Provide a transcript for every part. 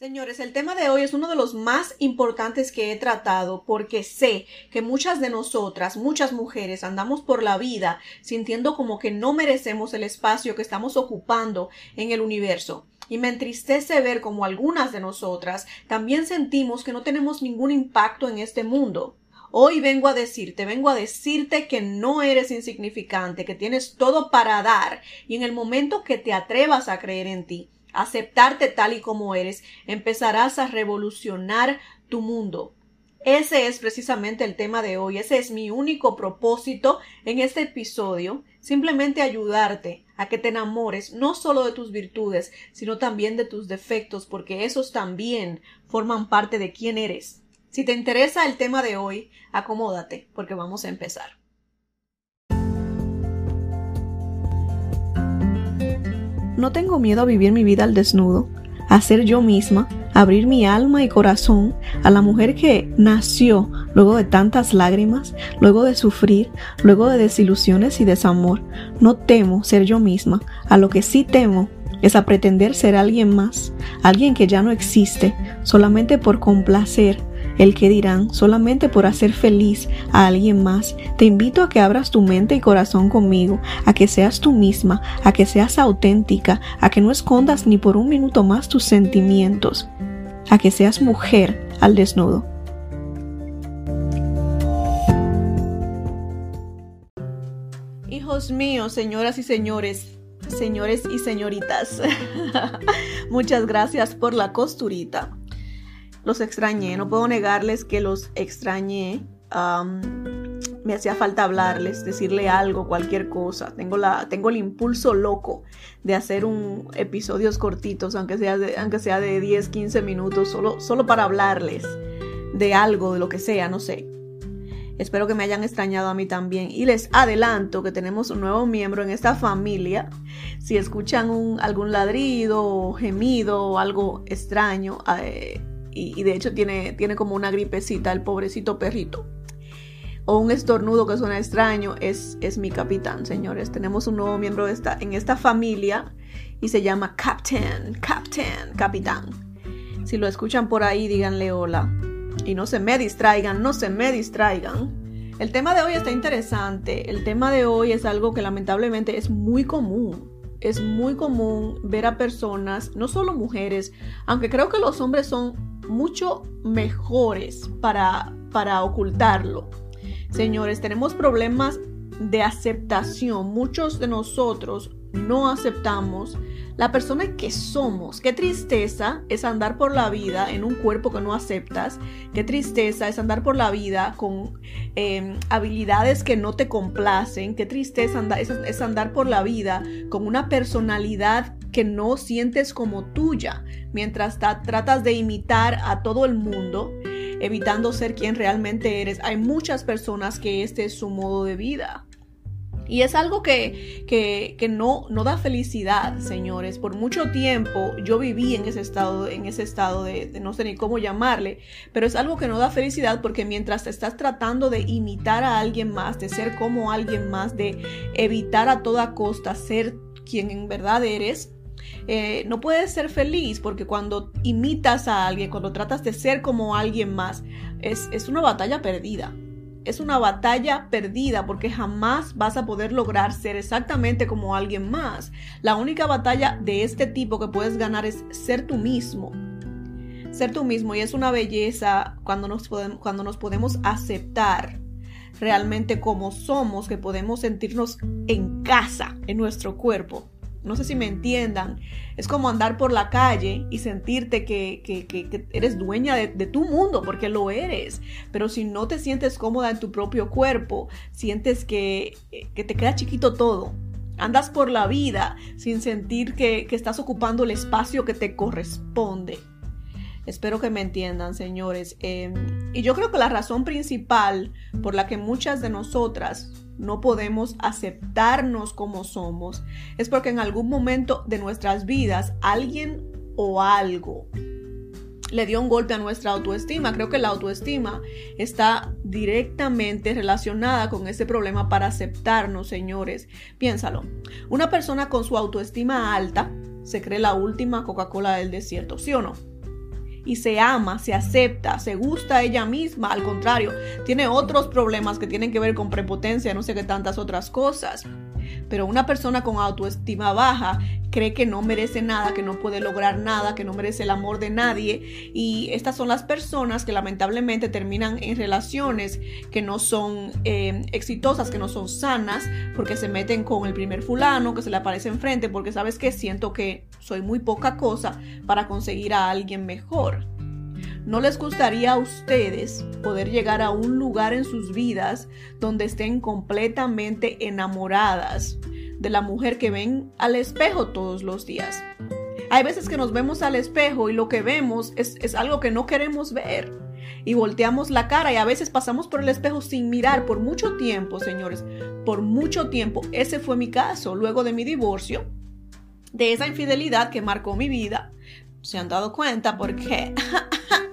Señores, el tema de hoy es uno de los más importantes que he tratado porque sé que muchas de nosotras, muchas mujeres, andamos por la vida sintiendo como que no merecemos el espacio que estamos ocupando en el universo. Y me entristece ver como algunas de nosotras también sentimos que no tenemos ningún impacto en este mundo. Hoy vengo a decirte, vengo a decirte que no eres insignificante, que tienes todo para dar y en el momento que te atrevas a creer en ti, aceptarte tal y como eres, empezarás a revolucionar tu mundo. Ese es precisamente el tema de hoy, ese es mi único propósito en este episodio, simplemente ayudarte a que te enamores no solo de tus virtudes, sino también de tus defectos, porque esos también forman parte de quién eres. Si te interesa el tema de hoy, acomódate, porque vamos a empezar. No tengo miedo a vivir mi vida al desnudo, a ser yo misma, a abrir mi alma y corazón a la mujer que nació luego de tantas lágrimas, luego de sufrir, luego de desilusiones y desamor. No temo ser yo misma, a lo que sí temo es a pretender ser alguien más, alguien que ya no existe, solamente por complacer el que dirán solamente por hacer feliz a alguien más. Te invito a que abras tu mente y corazón conmigo, a que seas tú misma, a que seas auténtica, a que no escondas ni por un minuto más tus sentimientos, a que seas mujer al desnudo. Hijos míos, señoras y señores, señores y señoritas, muchas gracias por la costurita los extrañé, no puedo negarles que los extrañé. me hacía falta hablarles, decirle algo, cualquier cosa. Tengo, la, tengo el impulso loco de hacer un episodios cortitos, aunque sea de, aunque sea de 10, 15 minutos, solo, solo para hablarles de algo, de lo que sea, no sé. Espero que me hayan extrañado a mí también. Y les adelanto que tenemos un nuevo miembro en esta familia. Si escuchan un, algún ladrido, gemido o algo extraño, eh, y, de hecho tiene, tiene como una gripecita el pobrecito perrito. O un estornudo que suena extraño, es, es mi capitán, señores. Tenemos un nuevo miembro de esta, en esta familia y se llama Captain, Captain, capitán. Si lo escuchan por ahí, díganle hola. Y no se me distraigan, no se me distraigan. El tema de hoy está interesante. El tema de hoy es algo que lamentablemente es muy común. Es muy común ver a personas, no solo mujeres, aunque creo que los hombres son mucho mejores para, para ocultarlo. Señores, tenemos problemas de aceptación. Muchos de nosotros no aceptamos la persona que somos. Qué tristeza es andar por la vida en un cuerpo que no aceptas. Qué tristeza es andar por la vida con em, habilidades que no te complacen. Qué tristeza es andar por la vida con una personalidad que no sientes como tuya, mientras tratas de imitar a todo el mundo, evitando ser quien realmente eres. Hay muchas personas que este es su modo de vida. Y es algo que, que, no, no da felicidad, señores. Por mucho tiempo yo viví en ese estado, en ese estado de, no sé ni cómo llamarle, pero es algo que no da felicidad porque mientras estás tratando de imitar a alguien más, de ser como alguien más, de evitar a toda costa ser quien en verdad eres, eh, no puedes ser feliz porque cuando imitas a alguien, cuando tratas de ser como alguien más, es, es una batalla perdida. Es una batalla perdida porque jamás vas a poder lograr ser exactamente como alguien más. La única batalla de este tipo que puedes ganar es ser tú mismo. Ser tú mismo y es una belleza cuando nos podemos, cuando nos podemos aceptar realmente como somos, que podemos sentirnos en casa en nuestro cuerpo no sé si me entiendan. Es como andar por la calle y sentirte que, eres dueña de, tu mundo, porque lo eres. Pero si no te sientes cómoda en tu propio cuerpo, sientes que, te queda chiquito todo. Andas por la vida sin sentir que, estás ocupando el espacio que te corresponde. Espero que me entiendan, señores. Em, y yo creo que la razón principal por la que muchas de nosotras no podemos aceptarnos como somos, es porque en algún momento de nuestras vidas alguien o algo le dio un golpe a nuestra autoestima. Creo que la autoestima está directamente relacionada con ese problema para aceptarnos, señores. Piénsalo. Una persona con su autoestima alta se cree la última Coca-Cola del desierto, ¿sí o no? Y se ama, se acepta, se gusta a ella misma, al contrario, tiene otros problemas que tienen que ver con prepotencia, no sé qué tantas otras cosas. Pero una persona con autoestima baja cree que no merece nada, que no puede lograr nada, que no merece el amor de nadie. Y estas son las personas que lamentablemente terminan en relaciones que no son eh, exitosas, que no son sanas, porque se meten con el primer fulano que se le aparece enfrente, porque sabes que siento que soy muy poca cosa para conseguir a alguien mejor. ¿No les gustaría a ustedes poder llegar a un lugar en sus vidas donde estén completamente enamoradas de la mujer que ven al espejo todos los días? Hay veces que nos vemos al espejo y lo que vemos es, algo que no queremos ver y volteamos la cara y a veces pasamos por el espejo sin mirar por mucho tiempo, señores, por mucho tiempo. Ese fue mi caso luego de mi divorcio, de esa infidelidad que marcó mi vida. ¿Se han dado cuenta? Porque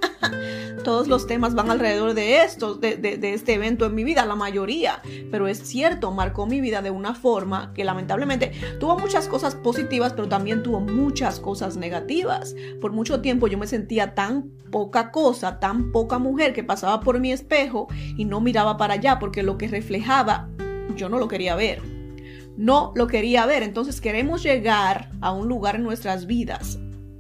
todos los temas van alrededor de esto, de, este evento en mi vida, la mayoría. Pero es cierto, marcó mi vida de una forma que lamentablemente tuvo muchas cosas positivas, pero también tuvo muchas cosas negativas. Por mucho tiempo yo me sentía tan poca cosa, tan poca mujer que pasaba por mi espejo y no miraba para allá porque lo que reflejaba yo no lo quería ver. No lo quería ver. Entonces queremos llegar a un lugar en nuestras vidas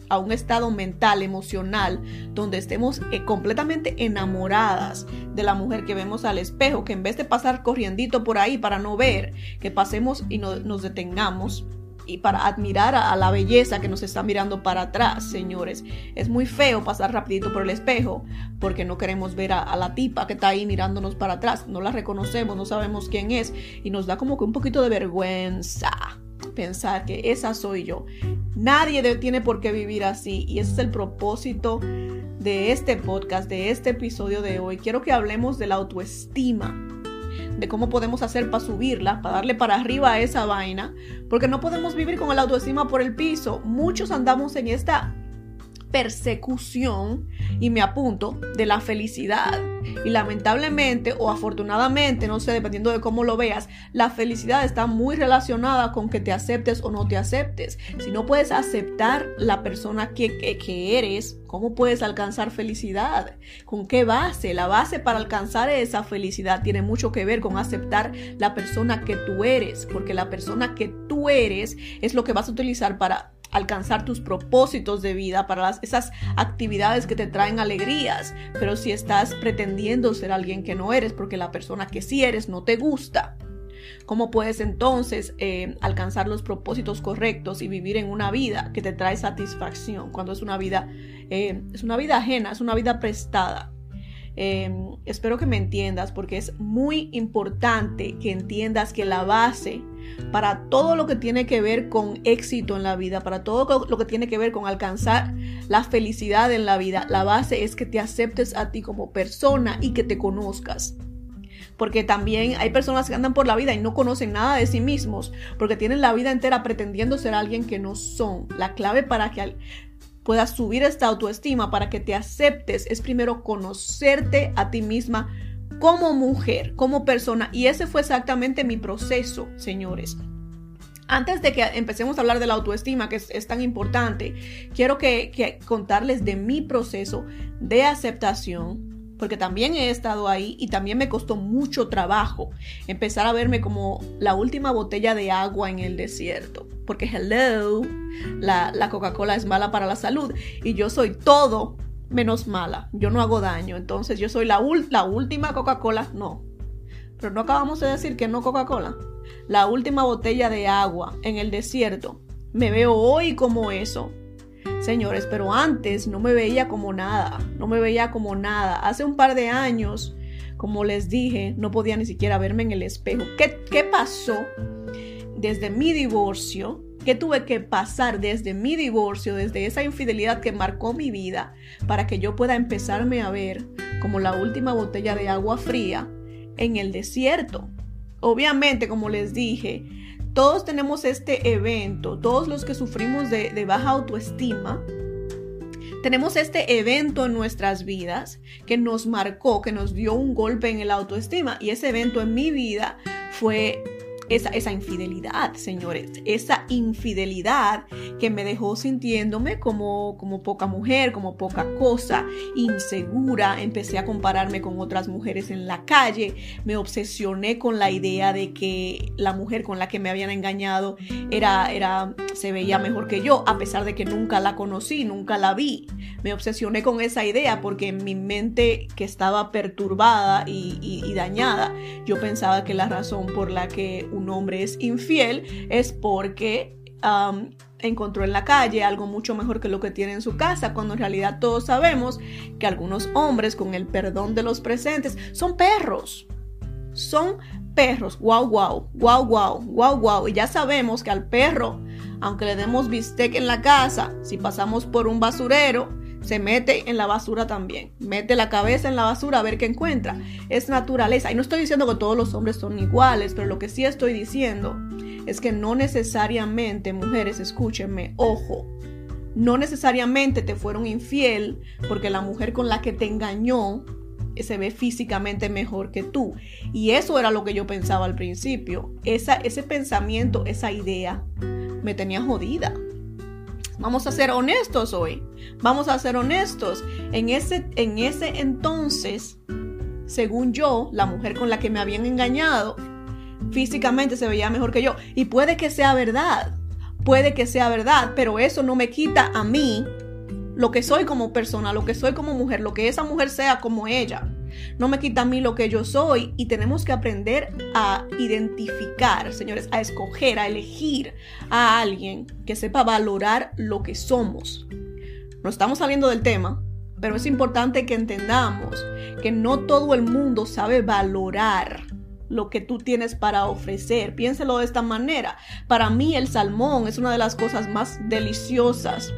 a un estado mental, emocional, donde estemos eh, completamente enamoradas de la mujer que vemos al espejo, que en vez de pasar corriendito por ahí para no ver, que pasemos y nos detengamos y para admirar a, la belleza que nos está mirando para atrás, señores. Es muy feo pasar rapidito por el espejo porque no queremos ver a, la tipa que está ahí mirándonos para atrás. No la reconocemos, no sabemos quién es y nos da como que un poquito de vergüenza pensar que esa soy yo. Nadie tiene por qué vivir así y ese es el propósito de este podcast, de este episodio de hoy. Quiero que hablemos de la autoestima, de cómo podemos hacer para subirla, para darle para arriba a esa vaina, porque no podemos vivir con la autoestima por el piso. Muchos andamos en esta persecución, y me apunto, de la felicidad. Y lamentablemente o afortunadamente, no sé, dependiendo de cómo lo veas, la felicidad está muy relacionada con que te aceptes o no te aceptes. Si no puedes aceptar la persona que, que, eres, ¿cómo puedes alcanzar felicidad? ¿Con qué base? La base para alcanzar esa felicidad tiene mucho que ver con aceptar la persona que tú eres, porque la persona que tú eres es lo que vas a utilizar para alcanzar tus propósitos de vida, para esas actividades que te traen alegrías. Pero si estás pretendiendo ser alguien que no eres porque la persona que sí eres no te gusta, ¿cómo puedes entonces eh, alcanzar los propósitos correctos y vivir en una vida que te trae satisfacción cuando es una vida, eh, es una vida ajena, es una vida prestada? Em, espero que me entiendas porque es muy importante que entiendas que la base para todo lo que tiene que ver con éxito en la vida, para todo lo que tiene que ver con alcanzar la felicidad en la vida, la base es que te aceptes a ti como persona y que te conozcas porque también hay personas que andan por la vida y no conocen nada de sí mismos, porque tienen la vida entera pretendiendo ser alguien que no son. La clave para que puedas subir esta autoestima, para que te aceptes, es primero conocerte a ti misma como mujer, como persona. Y ese fue exactamente mi proceso, señores. Antes de que empecemos a hablar de la autoestima, que es, tan importante, quiero que contarles de mi proceso de aceptación porque también he estado ahí y también me costó mucho trabajo empezar a verme como la última botella de agua en el desierto. Porque, hello, la, Coca-Cola es mala para la salud y yo soy todo menos mala. Yo no hago daño. Entonces yo soy la, la última Coca-Cola. No. Pero no acabamos de decir que no Coca-Cola. La última botella de agua en el desierto. Me veo hoy como eso señores, pero antes no me veía como nada, no me veía como nada. Hace un par de años, como les dije, no podía ni siquiera verme en el espejo. ¿Qué, qué pasó desde mi divorcio? ¿Qué tuve que pasar desde mi divorcio, desde esa infidelidad que marcó mi vida, para que yo pueda empezarme a ver como la última botella de agua fría en el desierto? Obviamente, como les dije, todos tenemos este evento, todos los que sufrimos de, baja autoestima, tenemos este evento en nuestras vidas que nos marcó, que nos dio un golpe en el autoestima. Y ese evento en mi vida fue esa, esa infidelidad, señores, esa infidelidad que me dejó sintiéndome como, como poca mujer, como poca cosa, insegura, empecé a compararme con otras mujeres en la calle, me obsesioné con la idea de que la mujer con la que me habían engañado era, era, se veía mejor que yo, a pesar de que nunca la conocí, nunca la vi. Me obsesioné con esa idea porque en mi mente que estaba perturbada y, dañada, yo pensaba que la razón por la que un hombre es infiel es porque encontró en la calle algo mucho mejor que lo que tiene en su casa, cuando en realidad todos sabemos que algunos hombres, con el perdón de los presentes, son perros. Son perros, wow, wow, wow, wow, wow, wow. Y ya sabemos que al perro, aunque le demos bistec en la casa, si pasamos por un basurero, se mete en la basura también. Mete la cabeza en la basura a ver qué encuentra. Es naturaleza. Y no estoy diciendo que todos los hombres son iguales, pero lo que sí estoy diciendo es que no necesariamente, mujeres, escúchenme, ojo, no necesariamente te fueron infiel porque la mujer con la que te engañó se ve físicamente mejor que tú. Y eso era lo que yo pensaba al principio. Esa, ese pensamiento, esa idea, me tenía jodida. Vamos a ser honestos hoy. Vamos a ser honestos. En ese, en ese entonces, según yo, la mujer con la que me habían engañado, físicamente se veía mejor que yo. Y puede que sea verdad. Puede que sea verdad, pero eso no me quita a mí lo que soy como persona, lo que soy como mujer, lo que esa mujer sea como ella. No me quita a mí lo que yo soy y tenemos que aprender a identificar, señores, a escoger, a elegir a alguien que sepa valorar lo que somos. No estamos saliendo del tema, pero es importante que entendamos que no todo el mundo sabe valorar lo que tú tienes para ofrecer. Piénselo de esta manera. Para mí el salmón es una de las cosas más deliciosas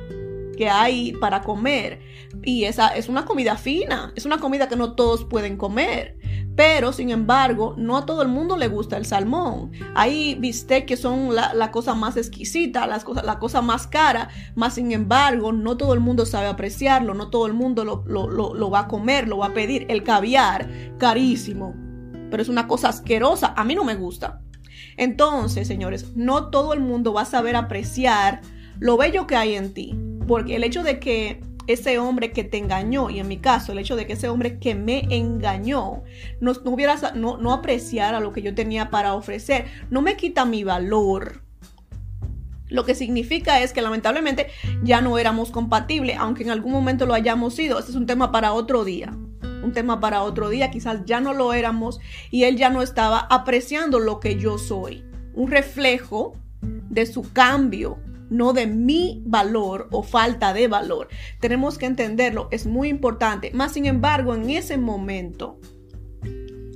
que hay para comer. Y esa es una comida fina, es una comida que no todos pueden comer. Pero, sin embargo, no a todo el mundo le gusta el salmón. Hay bistecs que son la, cosa más exquisita, las cosas, la cosa más cara. Más, sin embargo, no todo el mundo sabe apreciarlo, no todo el mundo lo, lo va a comer, lo va a pedir. El caviar, carísimo. Pero es una cosa asquerosa. A mí no me gusta. Entonces, señores, no todo el mundo va a saber apreciar lo bello que hay en ti porque el hecho de que ese hombre que te engañó, y en mi caso, el hecho de que ese hombre que me engañó no, no, hubiera, no, apreciara lo que yo tenía para ofrecer, no me quita mi valor. Lo que significa es que lamentablemente ya no éramos compatibles, aunque en algún momento lo hayamos sido. Este es un tema para otro día. Un tema para otro día. Quizás ya no lo éramos y él ya no estaba apreciando lo que yo soy. Un reflejo de su cambio no de mi valor o falta de valor. Tenemos que entenderlo, es muy importante. Más sin embargo, en ese momento,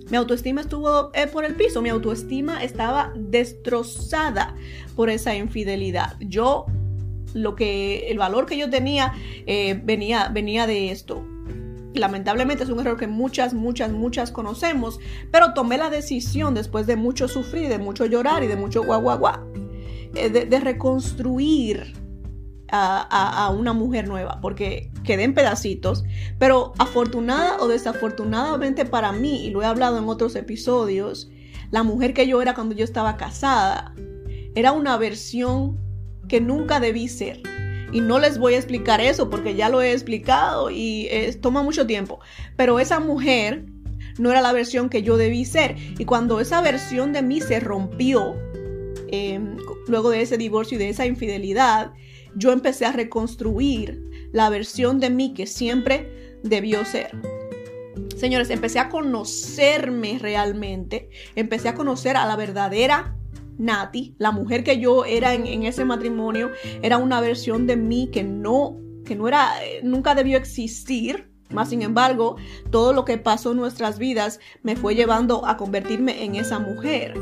mi autoestima estuvo eh, por el piso, mi autoestima estaba destrozada por esa infidelidad. Yo, lo que, el valor que yo tenía eh, venía, venía de esto. Lamentablemente es un error que muchas, muchas, muchas conocemos, pero tomé la decisión después de mucho sufrir, de mucho llorar y de mucho guau, guau, guau eh, de, reconstruir a, a, una mujer nueva, porque quedé en pedacitos, pero afortunada o desafortunadamente para mí, y lo he hablado en otros episodios, la mujer que yo era cuando yo estaba casada era una versión que nunca debí ser. Y no les voy a explicar eso porque ya lo he explicado y toma mucho tiempo. Pero esa mujer no era la versión que yo debí ser. Y cuando esa versión de mí se rompió, Em, luego de ese divorcio y de esa infidelidad, yo empecé a reconstruir la versión de mí que siempre debió ser. Señores, empecé a conocerme realmente, empecé a conocer a la verdadera Nati, la mujer que yo era en, ese matrimonio, era una versión de mí que no, que no era, nunca debió existir. Más sin embargo, todo lo que pasó en nuestras vidas me fue llevando a convertirme en esa mujer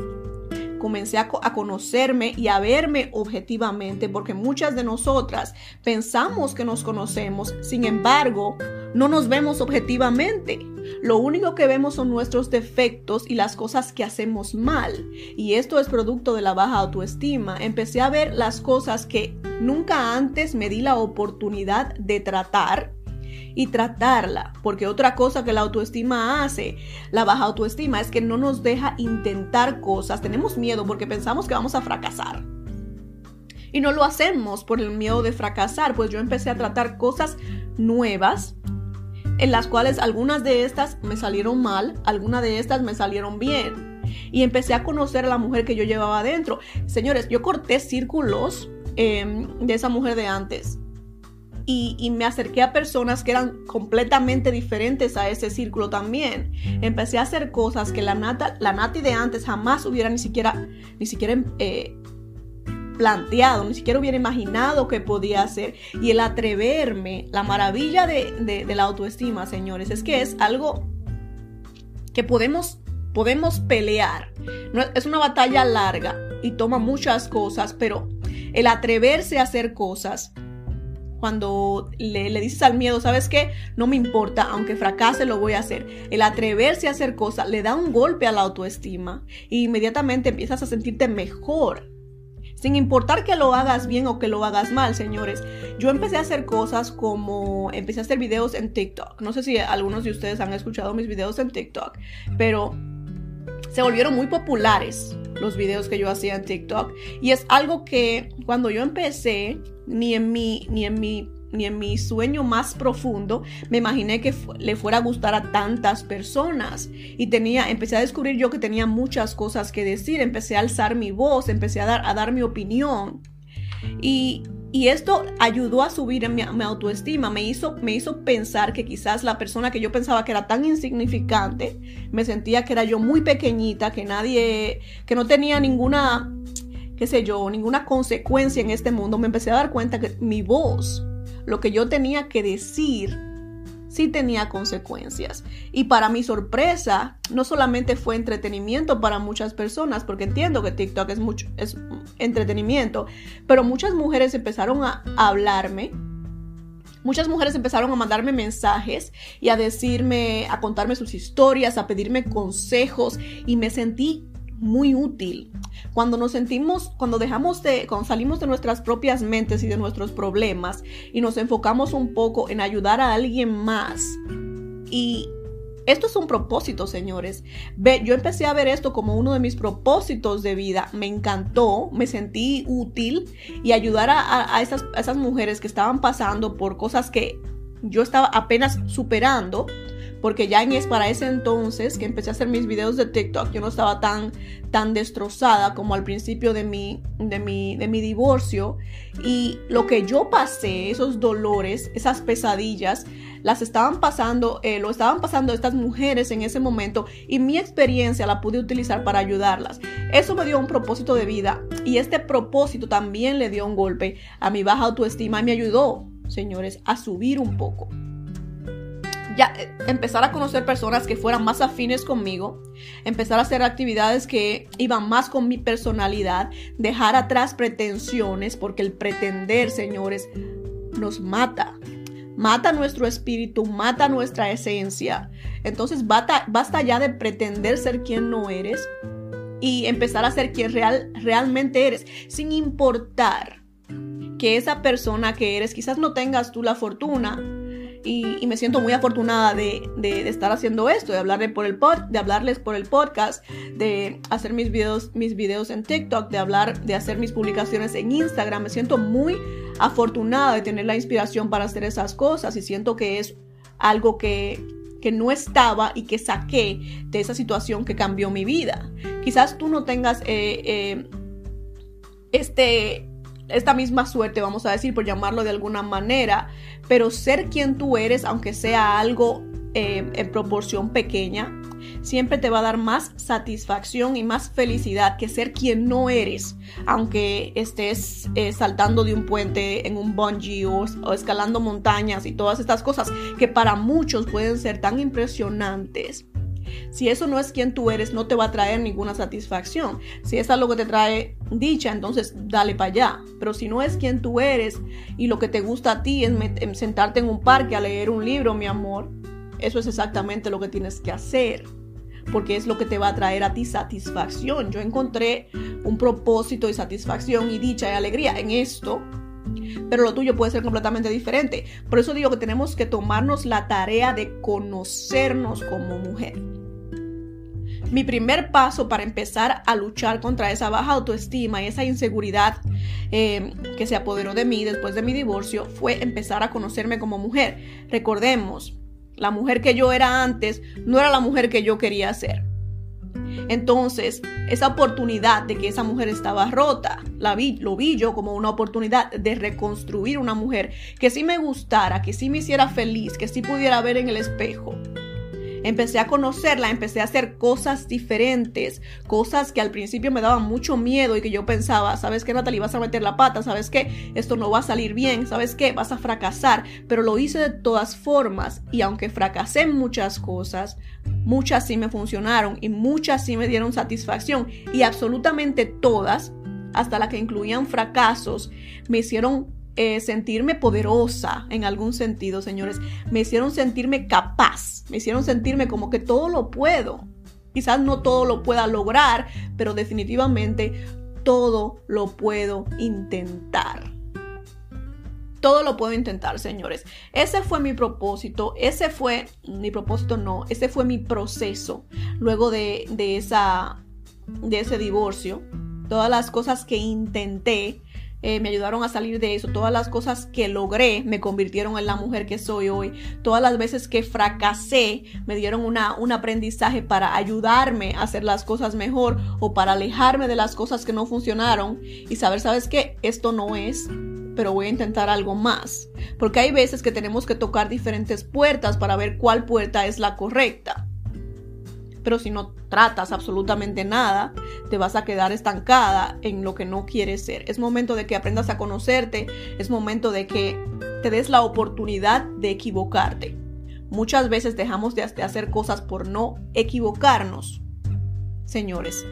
comencé a, conocerme y a verme objetivamente, porque muchas de nosotras pensamos que nos conocemos, sin embargo, no nos vemos objetivamente. Lo único que vemos son nuestros defectos y las cosas que hacemos mal. Y esto es producto de la baja autoestima. Empecé a ver las cosas que nunca antes me di la oportunidad de tratar y tratarla, porque otra cosa que la autoestima hace, la baja autoestima, es que no nos deja intentar cosas, tenemos miedo porque pensamos que vamos a fracasar. Y no lo hacemos por el miedo de fracasar, pues yo empecé a tratar cosas nuevas, en las cuales algunas de estas me salieron mal, algunas de estas me salieron bien. Y empecé a conocer a la mujer que yo llevaba adentro. Señores, yo corté círculos em, de esa mujer de antes y, me acerqué a personas que eran completamente diferentes a ese círculo también. Empecé a hacer cosas que la, Nata, la Nati de antes jamás hubiera ni siquiera, ni siquiera eh, planteado, ni siquiera hubiera imaginado que podía hacer. Y el atreverme, la maravilla de, la autoestima, señores, es que es algo que podemos, podemos pelear. es una batalla larga y toma muchas cosas, pero el atreverse a hacer cosas cuando le, dices al miedo, ¿sabes qué? No me importa, aunque fracase, lo voy a hacer. El atreverse a hacer cosas le da un golpe a la autoestima e inmediatamente empiezas a sentirte mejor. Sin importar que lo hagas bien o que lo hagas mal, señores. Yo empecé a hacer cosas como empecé a hacer videos en TikTok. No sé si algunos de ustedes han escuchado mis videos en TikTok, pero se volvieron muy populares los videos que yo hacía en TikTok. Y es algo que cuando yo empecé, ni en mi, ni en mi, ni en mi sueño más profundo me imaginé que le fuera a gustar a tantas personas. Y tenía, empecé a descubrir yo que tenía muchas cosas que decir, empecé a alzar mi voz, empecé a dar, a dar mi opinión. Y, y esto ayudó a subir en mi, autoestima, me hizo, me hizo pensar que quizás la persona que yo pensaba que era tan insignificante, me sentía que era yo muy pequeñita, que nadie, que no tenía ninguna qué sé yo, ninguna consecuencia en este mundo, me empecé a dar cuenta que mi voz, lo que yo tenía que decir, sí tenía consecuencias. Y para mi sorpresa, no solamente fue entretenimiento para muchas personas, porque entiendo que TikTok es mucho es entretenimiento, pero muchas mujeres empezaron a hablarme Muchas mujeres empezaron a mandarme mensajes y a decirme, a contarme sus historias, a pedirme consejos y me sentí muy útil. Cuando nos sentimos, cuando dejamos de, cuando salimos de nuestras propias mentes y de nuestros problemas y nos enfocamos un poco en ayudar a alguien más. Y esto es un propósito, señores. Ve, yo empecé a ver esto como uno de mis propósitos de vida. Me encantó, me sentí útil y ayudar a, a esas mujeres que estaban pasando por cosas que yo estaba apenas superando porque ya en es para ese entonces que empecé a hacer mis videos de TikTok, yo no estaba tan, tan destrozada como al principio de mi, de, mi, de mi divorcio. Y lo que yo pasé, esos dolores, esas pesadillas, las estaban pasando, eh, lo estaban pasando estas mujeres en ese momento y mi experiencia la pude utilizar para ayudarlas. Eso me dio un propósito de vida y este propósito también le dio un golpe a mi baja autoestima y me ayudó, señores, a subir un poco ya eh, empezar a conocer personas que fueran más afines conmigo, empezar a hacer actividades que iban más con mi personalidad, dejar atrás pretensiones, porque el pretender, señores, nos mata. Mata nuestro espíritu, mata nuestra esencia. Entonces basta, basta ya de pretender ser quien no eres y empezar a ser quien real, realmente eres, sin importar que esa persona que eres, quizás no tengas tú la fortuna y, me siento muy afortunada de, estar haciendo esto, de, por el pod, de hablarles por el podcast, de hacer mis videos, mis videos en TikTok, de hablar, de hacer mis publicaciones en Instagram. Me siento muy afortunada de tener la inspiración para hacer esas cosas y siento que es algo que, que no estaba y que saqué de esa situación que cambió mi vida. Quizás tú no tengas eh, eh, este esta misma suerte, vamos a decir, por llamarlo de alguna manera, pero ser quien tú eres, aunque sea algo eh, en proporción pequeña, siempre te va a dar más satisfacción y más felicidad que ser quien no eres, aunque estés eh, saltando de un puente en un bungee o, o, escalando montañas y todas estas cosas que para muchos pueden ser tan impresionantes. Si eso no es quien tú eres, no te va a traer ninguna satisfacción. Si es algo que te trae dicha, entonces dale para allá. Pero si no es quien tú eres y lo que te gusta a ti es em, sentarte en un parque a leer un libro, mi amor, eso es exactamente lo que tienes que hacer. Porque es lo que te va a traer a ti satisfacción. Yo encontré un propósito y satisfacción y dicha y alegría en esto pero lo tuyo puede ser completamente diferente. Por eso digo que tenemos que tomarnos la tarea de conocernos como mujer. Mi primer paso para empezar a luchar contra esa baja autoestima y esa inseguridad eh, que se apoderó de mí después de mi divorcio fue empezar a conocerme como mujer. Recordemos, la mujer que yo era antes no era la mujer que yo quería ser. Entonces, esa oportunidad de que esa mujer estaba rota, la vi, lo vi yo como una oportunidad de reconstruir una mujer que sí me gustara, que sí me hiciera feliz, que sí pudiera ver en el espejo. Empecé a conocerla, empecé a hacer cosas diferentes, cosas que al principio me daban mucho miedo y que yo pensaba, ¿sabes qué, Natalie? Vas a meter la pata, ¿sabes qué? Esto no va a salir bien, ¿sabes qué? Vas a fracasar, pero lo hice de todas formas y aunque fracasé en muchas cosas, muchas sí me funcionaron y muchas sí me dieron satisfacción y absolutamente todas, hasta las que incluían fracasos, me hicieron eh, sentirme poderosa en algún sentido, señores. Me hicieron sentirme capaz, me hicieron sentirme como que todo lo puedo. Quizás no todo lo pueda lograr, pero definitivamente todo lo puedo intentar. Todo lo puedo intentar, señores. Ese fue mi propósito, ese fue, mi propósito no, ese fue mi proceso luego de, de, esa, de ese divorcio. Todas las cosas que intenté, eh, me ayudaron a salir de eso. Todas las cosas que logré me convirtieron en la mujer que soy hoy. Todas las veces que fracasé me dieron una, un aprendizaje para ayudarme a hacer las cosas mejor o para alejarme de las cosas que no funcionaron y saber, ¿sabes qué? Esto no es pero voy a intentar algo más. Porque hay veces que tenemos que tocar diferentes puertas para ver cuál puerta es la correcta. Pero si no tratas absolutamente nada, te vas a quedar estancada en lo que no quieres ser. Es momento de que aprendas a conocerte, es momento de que te des la oportunidad de equivocarte. Muchas veces dejamos de hacer cosas por no equivocarnos. Señores,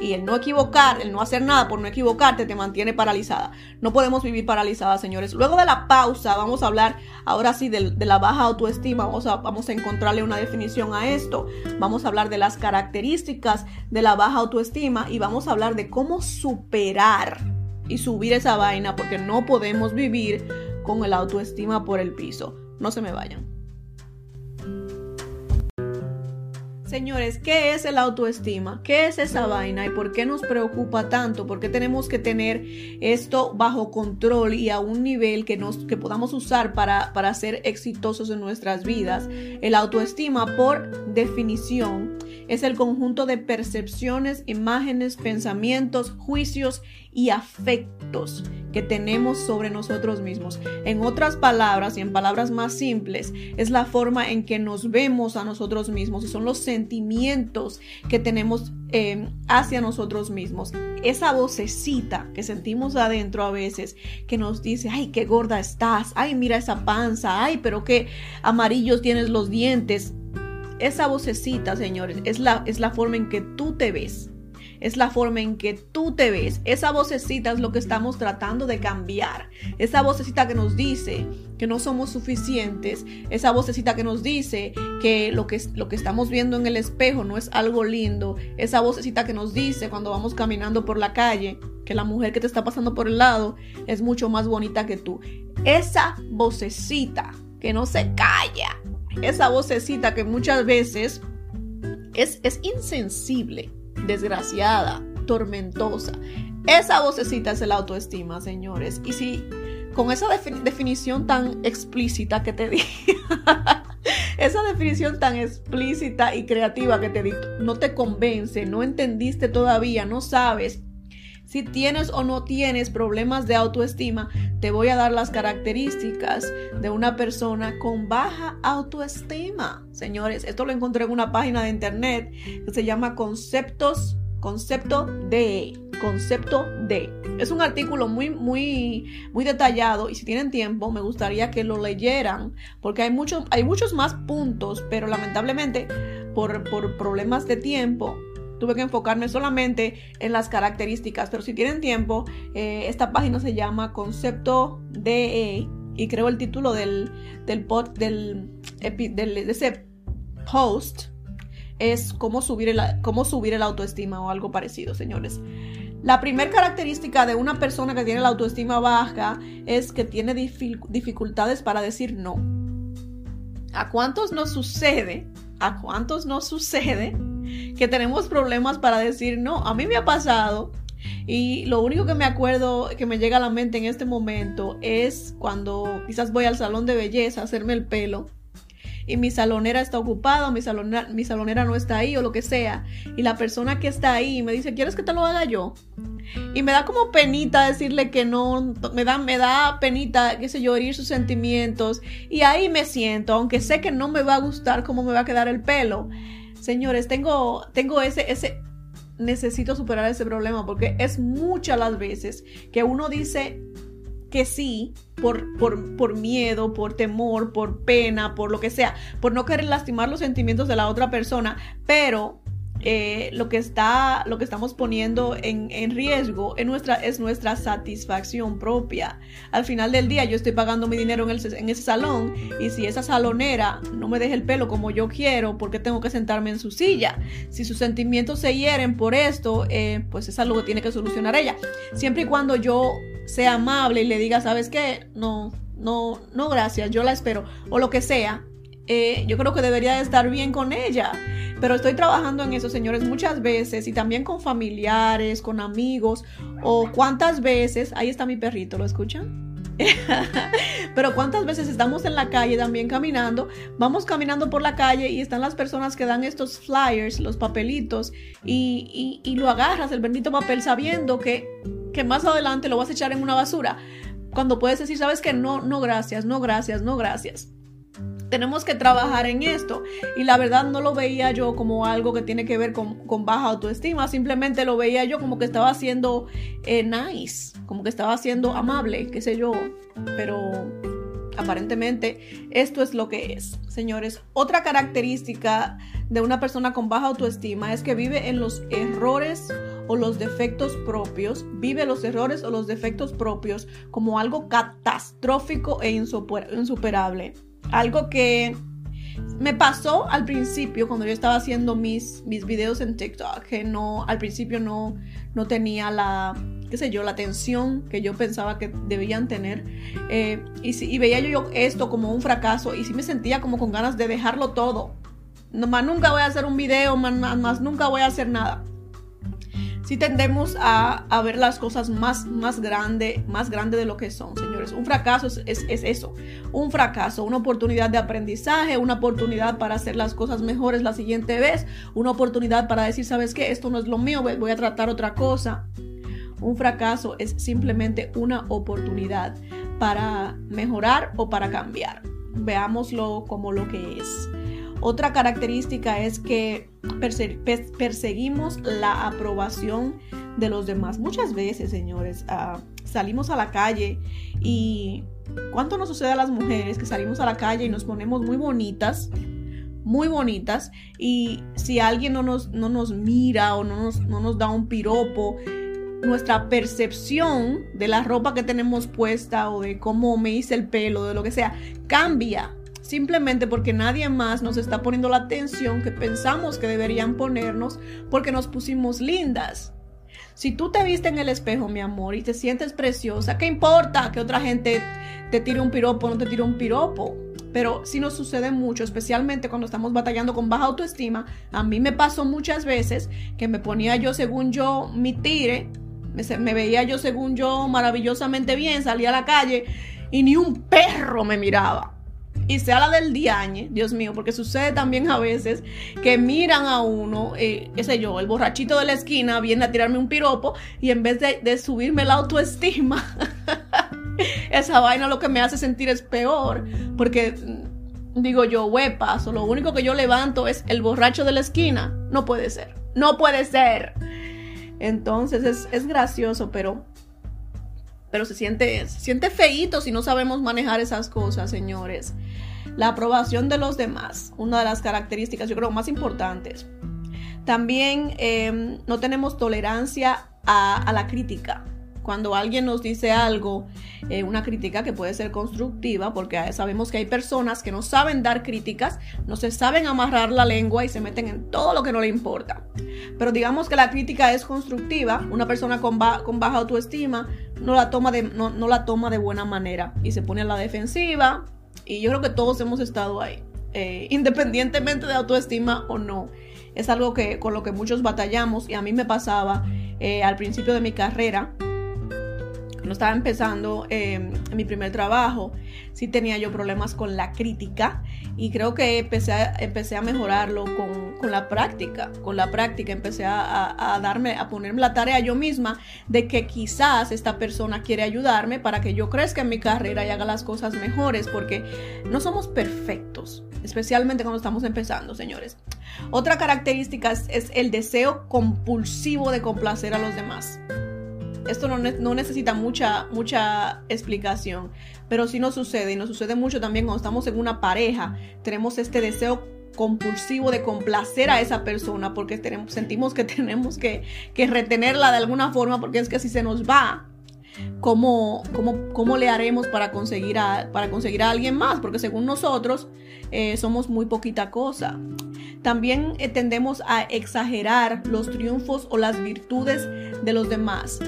y el no equivocar, el no hacer nada por no equivocarte te mantiene paralizada. No podemos vivir paralizadas, señores. Luego de la pausa vamos a hablar ahora sí de, la baja autoestima. Vamos a, vamos a encontrarle una definición a esto. Vamos a hablar de las características de la baja autoestima y vamos a hablar de cómo superar y subir esa vaina porque no podemos vivir con el autoestima por el piso. No se me vayan. Señores, ¿qué es el autoestima? ¿Qué es esa vaina y por qué nos preocupa tanto? ¿Por qué tenemos que tener esto bajo control y a un nivel que, nos, que podamos usar para, para ser exitosos en nuestras vidas? El autoestima, por definición, es el conjunto de percepciones, imágenes, pensamientos, juicios y afectos que tenemos sobre nosotros mismos. En otras palabras y en palabras más simples, es la forma en que nos vemos a nosotros mismos y son los sentimientos que tenemos em, hacia nosotros mismos. Esa vocecita que sentimos adentro a veces que nos dice, ay, qué gorda estás, ay, mira esa panza, ay, pero qué amarillos tienes los dientes. Esa vocecita, señores, es la, es la forma en que tú te ves es la forma en que tú te ves. Esa vocecita es lo que estamos tratando de cambiar. Esa vocecita que nos dice que no somos suficientes, esa vocecita que nos dice que lo que, lo que estamos viendo en el espejo no es algo lindo, esa vocecita que nos dice cuando vamos caminando por la calle que la mujer que te está pasando por el lado es mucho más bonita que tú. Esa vocecita que no se calla, esa vocecita que muchas veces es, es insensible desgraciada, tormentosa. Esa vocecita es el autoestima, señores. Y si con esa definición tan explícita que te di, esa definición tan explícita y creativa que te di, no te convence, no entendiste todavía, no sabes si tienes o no tienes problemas de autoestima, te voy a dar las características de una persona con baja autoestima. Señores, esto lo encontré en una página de internet que se llama Conceptos, Concepto de, Concepto de. Es un artículo muy, muy, muy detallado y si tienen tiempo me gustaría que lo leyeran porque hay, muchos hay muchos más puntos, pero lamentablemente por, por problemas de tiempo tuve que enfocarme solamente en las características, pero si tienen tiempo, eh, esta página se llama Concepto DE y creo el título del, del, pod, del, de ese post es cómo subir, el, cómo subir el autoestima o algo parecido, señores. La primera característica de una persona que tiene la autoestima baja es que tiene dificultades para decir no. ¿A cuántos nos sucede? ¿A cuántos nos sucede que tenemos problemas para decir no? A mí me ha pasado y lo único que me acuerdo, que me llega a la mente en este momento es cuando quizás voy al salón de belleza a hacerme el pelo y mi salonera está ocupada, mi salonera, mi salonera no está ahí o lo que sea, y la persona que está ahí me dice, ¿quieres que te lo haga yo? Y me da como penita decirle que no, me da, me da penita, qué sé yo, herir sus sentimientos, y ahí me siento, aunque sé que no me va a gustar cómo me va a quedar el pelo. Señores, tengo, tengo ese, ese, necesito superar ese problema porque es muchas las veces que uno dice que sí por, por, por, miedo, por temor, por pena, por lo que sea, por no querer lastimar los sentimientos de la otra persona, pero eh, lo, que está, lo que estamos poniendo en, riesgo es nuestra, es nuestra satisfacción propia. Al final del día yo estoy pagando mi dinero en, el, en ese salón y si esa salonera no me deja el pelo como yo quiero, ¿por qué tengo que sentarme en su silla? Si sus sentimientos se hieren por esto, eh, pues es algo que tiene que solucionar ella. Siempre y cuando yo sea amable y le diga, ¿sabes qué? No, no, no, gracias, yo la espero. O lo que sea, eh, yo creo que debería de estar bien con ella. Pero estoy trabajando en eso, señores, muchas veces y también con familiares, con amigos o cuántas veces, ahí está mi perrito, ¿lo escuchan? Pero cuántas veces estamos en la calle también caminando, vamos caminando por la calle y están las personas que dan estos flyers, los papelitos, y, y, lo agarras, el bendito papel, sabiendo que, que más adelante lo vas a echar en una basura. Cuando puedes decir, sabes que no, no gracias, no gracias, no gracias tenemos que trabajar en esto. Y la verdad no lo veía yo como algo que tiene que ver con, baja autoestima, simplemente lo veía yo como que estaba siendo eh, nice, como que estaba siendo amable, qué sé yo. Pero aparentemente esto es lo que es. Señores, otra característica de una persona con baja autoestima es que vive en los errores o los defectos propios, vive los errores o los defectos propios como algo catastrófico e insuperable. Algo que me pasó al principio cuando yo estaba haciendo mis, mis videos en TikTok, que no, al principio no, no tenía la, qué sé yo, la atención que yo pensaba que debían tener. Eh, y, veía yo esto como un fracaso y sí me sentía como con ganas de dejarlo todo. más nunca voy a hacer un video, más, más nunca voy a hacer nada si tendemos a, ver las cosas más, más grande, más grande de lo que son, señores. Un fracaso es, es, eso, un fracaso, una oportunidad de aprendizaje, una oportunidad para hacer las cosas mejores la siguiente vez, una oportunidad para decir, ¿sabes qué? Esto no es lo mío, voy a tratar otra cosa. Un fracaso es simplemente una oportunidad para mejorar o para cambiar. Veámoslo como lo que es. Otra característica es que perseguimos la aprobación de los demás. Muchas veces, señores, ah, salimos a la calle y ¿cuánto nos sucede a las mujeres que salimos a la calle y nos ponemos muy bonitas? muy bonitas y si alguien no nos, no nos mira o no nos, no nos da un piropo, nuestra percepción de la ropa que tenemos puesta o de cómo me hice el pelo, de lo que sea, cambia simplemente porque nadie más nos está poniendo la atención que pensamos que deberían ponernos porque nos pusimos lindas. Si tú te viste en el espejo, mi amor, y te sientes preciosa, ¿qué importa que otra gente te tire un piropo o no te tire un piropo? Pero si nos sucede mucho, especialmente cuando estamos batallando con baja autoestima. A mí me pasó muchas veces que me ponía yo según yo mi tire, me, me veía yo según yo maravillosamente bien, salía a la calle y ni un perro me miraba y sea la del diañe, Dios mío, porque sucede también a veces que miran a uno, eh, qué sé yo, el borrachito de la esquina viene a tirarme un piropo y en vez de, subirme la autoestima, esa vaina lo que me hace sentir es peor, porque mm, digo yo, huepas, o lo único que yo levanto es el borracho de la esquina, no puede ser, no puede ser. Entonces es, es gracioso, pero pero se siente, se siente feíto si no sabemos manejar esas cosas, señores. La aprobación de los demás, una de las características, yo creo, más importantes. También em, no tenemos tolerancia a, la crítica. cuando alguien nos dice algo, eh, una crítica que puede ser constructiva, porque sabemos que hay personas que no saben dar críticas, no se saben amarrar la lengua y se meten en todo lo que no le importa. Pero digamos que la crítica es constructiva, una persona con, baja autoestima no la, toma de, no, la toma de buena manera y se pone a la defensiva. Y yo creo que todos hemos estado ahí, eh, independientemente de autoestima o no. Es algo que con lo que muchos batallamos y a mí me pasaba eh, al principio de mi carrera cuando estaba empezando em, mi primer trabajo, sí tenía yo problemas con la crítica y creo que empecé a, empecé a mejorarlo con, con la práctica. Con la práctica empecé a, a, darme, a ponerme la tarea yo misma de que quizás esta persona quiere ayudarme para que yo crezca en mi carrera y haga las cosas mejores, porque no somos perfectos, especialmente cuando estamos empezando, señores. Otra característica es el deseo compulsivo de complacer a los demás. Esto no, necesita mucha, mucha explicación, pero sí nos sucede y nos sucede mucho también cuando estamos en una pareja. Tenemos este deseo compulsivo de complacer a esa persona porque tenemos, sentimos que tenemos que, retenerla de alguna forma porque es que si se nos va, ¿cómo, cómo, cómo le haremos para conseguir, a, para conseguir a alguien más? Porque según nosotros eh, somos muy poquita cosa. También eh, tendemos a exagerar los triunfos o las virtudes de los demás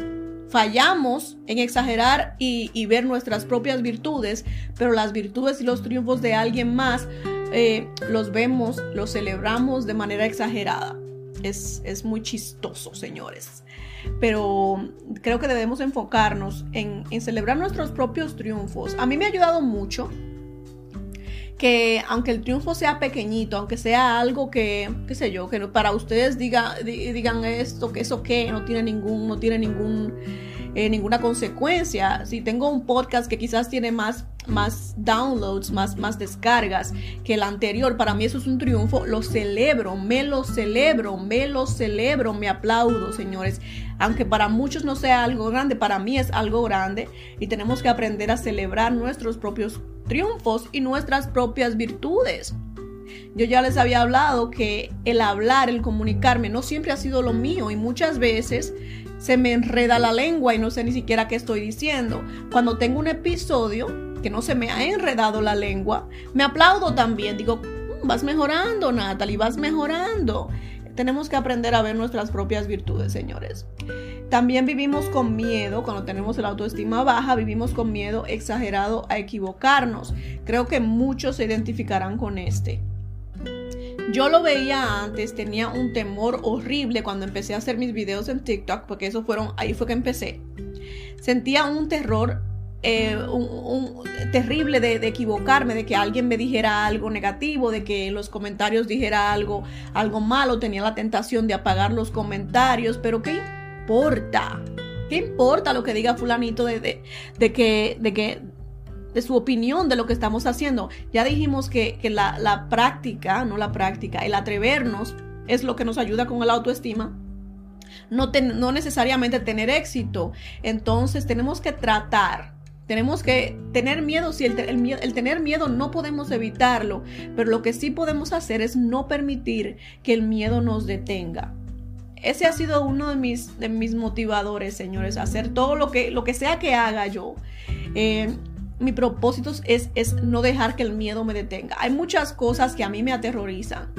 fallamos en exagerar y, ver nuestras propias virtudes, pero las virtudes y los triunfos de alguien más eh, los vemos, los celebramos de manera exagerada. Es, muy chistoso, señores. Pero creo que debemos enfocarnos en, en celebrar nuestros propios triunfos. A mí me ha ayudado mucho que aunque el triunfo sea pequeñito, aunque sea algo que, qué sé yo, que para ustedes diga, digan esto, que eso que no tiene ningún, no tiene ningún, eh, ninguna consecuencia. Si tengo un podcast que quizás tiene más, más downloads, más, más descargas que el anterior, para mí eso es un triunfo, lo celebro, me lo celebro, me lo celebro, me aplaudo, señores. Aunque para muchos no sea algo grande, para mí es algo grande y tenemos que aprender a celebrar nuestros propios triunfos y nuestras propias virtudes. Yo ya les había hablado que el hablar, el comunicarme, no siempre ha sido lo mío y muchas veces se me enreda la lengua y no sé ni siquiera qué estoy diciendo. Cuando tengo un episodio que no se me ha enredado la lengua, me aplaudo también. Digo, mm, vas mejorando, Natalie, vas mejorando. Tenemos que aprender a ver nuestras propias virtudes, señores. También vivimos con miedo, cuando tenemos la autoestima baja, vivimos con miedo exagerado a equivocarnos. Creo que muchos se identificarán con este. Yo lo veía antes, tenía un temor horrible cuando empecé a hacer mis videos en TikTok, porque eso fueron, ahí fue que empecé. Sentía un terror eh, un, terrible de, de, equivocarme, de que alguien me dijera algo negativo, de que en los comentarios dijera algo, algo malo, tenía la tentación de apagar los comentarios, pero ¿qué importa? ¿Qué importa lo que diga fulanito de, de, que, de que de su opinión de lo que estamos haciendo? Ya dijimos que, la, práctica, no la práctica, el atrevernos es lo que nos ayuda con el autoestima. No, no necesariamente tener éxito. Entonces tenemos que tratar tenemos que tener miedo, si el, tener miedo no podemos evitarlo, pero lo que sí podemos hacer es no permitir que el miedo nos detenga. Ese ha sido uno de mis, de mis motivadores, señores, hacer todo lo que, lo que sea que haga yo. Eh, mi propósito es, es no dejar que el miedo me detenga. Hay muchas cosas que a mí me aterrorizan.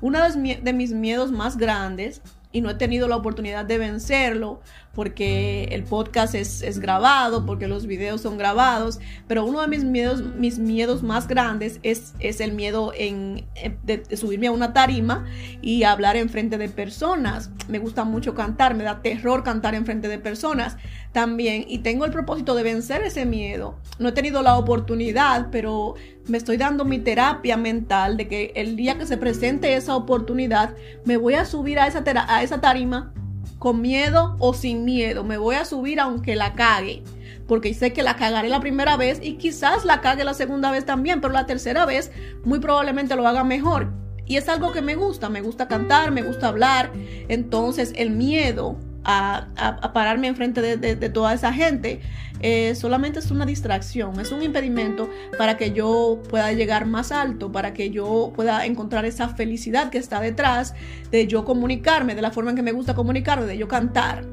Uno de mis miedos más grandes, y no he tenido la oportunidad de vencerlo, porque el podcast es, grabado, porque los videos son grabados, pero uno de mis miedos, mis miedos más grandes es, es el miedo en, de, subirme a una tarima y hablar en frente de personas. Me gusta mucho cantar, me da terror cantar en frente de personas también y tengo el propósito de vencer ese miedo. No he tenido la oportunidad, pero me estoy dando mi terapia mental de que el día que se presente esa oportunidad, me voy a subir a esa, a esa tarima con miedo o sin miedo. Me voy a subir aunque la cague. Porque sé que la cagaré la primera vez y quizás la cague la segunda vez también, pero la tercera vez muy probablemente lo haga mejor. Y es algo que me gusta, me gusta cantar, me gusta hablar. Entonces el miedo a, pararme enfrente de, toda esa gente, eh, solamente es una distracción, es un impedimento para que yo pueda llegar más alto, para que yo pueda encontrar esa felicidad que está detrás de yo comunicarme de la forma en que me gusta comunicarme, de yo cantar.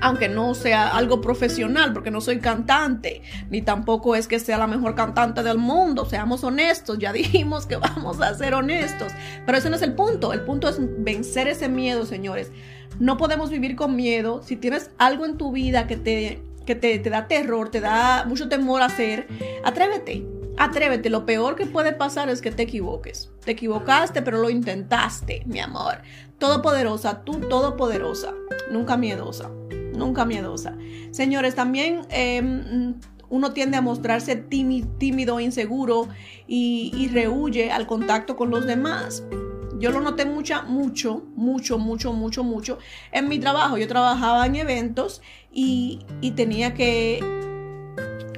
aunque no sea algo profesional, porque no soy cantante, ni tampoco es que sea la mejor cantante del mundo, seamos honestos, ya dijimos que vamos a ser honestos, pero ese no es el punto, el punto es vencer ese miedo, señores. No podemos vivir con miedo. Si tienes algo en tu vida que te, que te, te da terror, te da mucho temor a hacer, atrévete, Atrévete, lo peor que puede pasar es que te equivoques. Te equivocaste, pero lo intentaste, mi amor. Todopoderosa, tú todopoderosa, nunca miedosa, nunca miedosa. Señores, también em, uno tiende a mostrarse tímido, inseguro y, y rehuye al contacto con los demás. Yo lo noté mucho, mucho, mucho, mucho, mucho, mucho en mi trabajo. Yo trabajaba en eventos y, y tenía que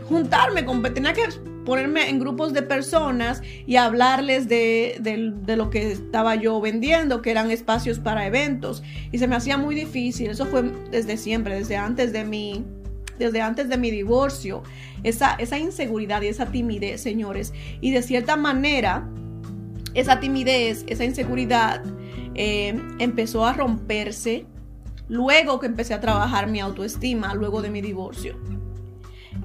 juntarme con, tenía que ponerme en grupos de personas y hablarles de, lo que estaba yo vendiendo, que eran espacios para eventos. Y se me hacía muy difícil. Eso fue desde siempre, desde antes de mi, desde antes de mi divorcio. Esa, esa inseguridad y esa timidez, señores. Y de cierta manera, esa timidez, esa inseguridad eh, empezó a romperse luego que empecé a trabajar mi autoestima, luego de mi divorcio.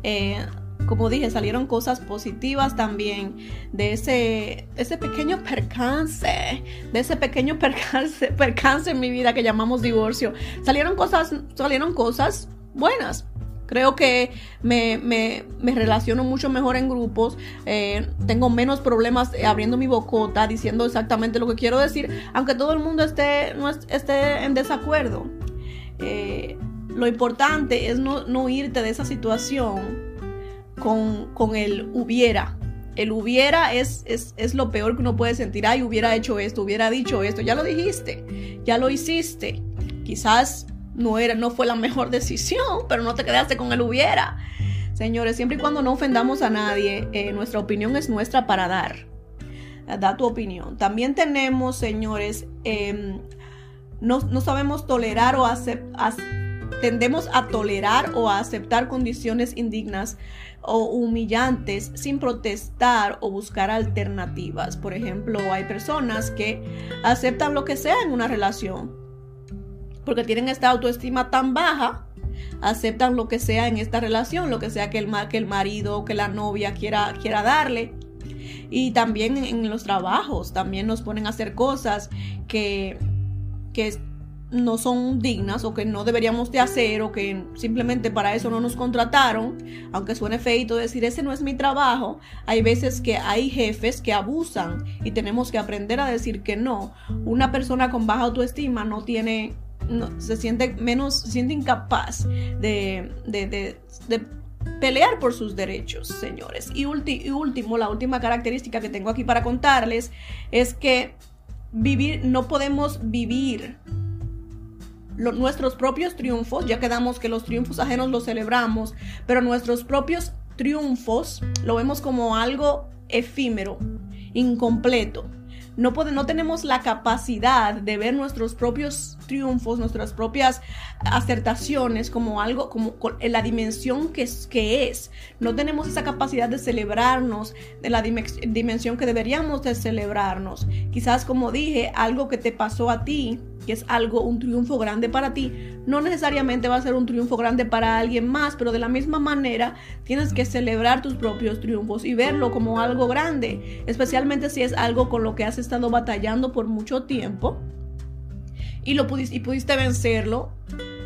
Eh, como dije, salieron cosas positivas también de ese, ese pequeño percance, de ese pequeño percance, percance en mi vida que llamamos divorcio. Salieron cosas, salieron cosas buenas. Creo que me, me, me relaciono mucho mejor en grupos, eh, tengo menos problemas abriendo mi bocota, diciendo exactamente lo que quiero decir, aunque todo el mundo esté, no esté en desacuerdo. Eh, lo importante es no, no irte de esa situación con, el hubiera. El hubiera es, es, lo peor que uno puede sentir. Ay, hubiera hecho esto, hubiera dicho esto. Ya lo dijiste, ya lo hiciste. Quizás no, era, no fue la mejor decisión, pero no te quedaste con el hubiera. Señores, siempre y cuando no ofendamos a nadie, eh, nuestra opinión es nuestra para dar. Da tu opinión. También tenemos, señores, em, no, no, sabemos tolerar o aceptar tendemos a tolerar o a aceptar condiciones indignas o humillantes sin protestar o buscar alternativas. Por ejemplo, hay personas que aceptan lo que sea en una relación porque tienen esta autoestima tan baja, aceptan lo que sea en esta relación, lo que sea que el, que el marido o que la novia quiera, quiera darle. Y también en los trabajos, también nos ponen a hacer cosas que, que no son dignas o que no deberíamos de hacer o que simplemente para eso no nos contrataron, aunque suene feito decir ese no es mi trabajo, hay veces que hay jefes que abusan y tenemos que aprender a decir que no. Una persona con baja autoestima no tiene, se siente menos, se siente incapaz de, de, pelear por sus derechos, señores. Y, y último, la última característica que tengo aquí para contarles es que vivir, no podemos vivir nuestros propios triunfos, ya quedamos que los triunfos ajenos los celebramos, pero nuestros propios triunfos lo vemos como algo efímero, incompleto. No, no tenemos la capacidad de ver nuestros propios triunfos, nuestras propias acertaciones como algo, como en la dimensión que es, que es. No tenemos esa capacidad de celebrarnos de la dimensión que deberíamos de celebrarnos. Quizás como dije, algo que te pasó a ti que es algo, un triunfo grande para ti, no necesariamente va a ser un triunfo grande para alguien más, pero de la misma manera tienes que celebrar tus propios triunfos y verlo como algo grande, especialmente si es algo con lo que has estado batallando por mucho tiempo y, lo pudiste, y pudiste vencerlo.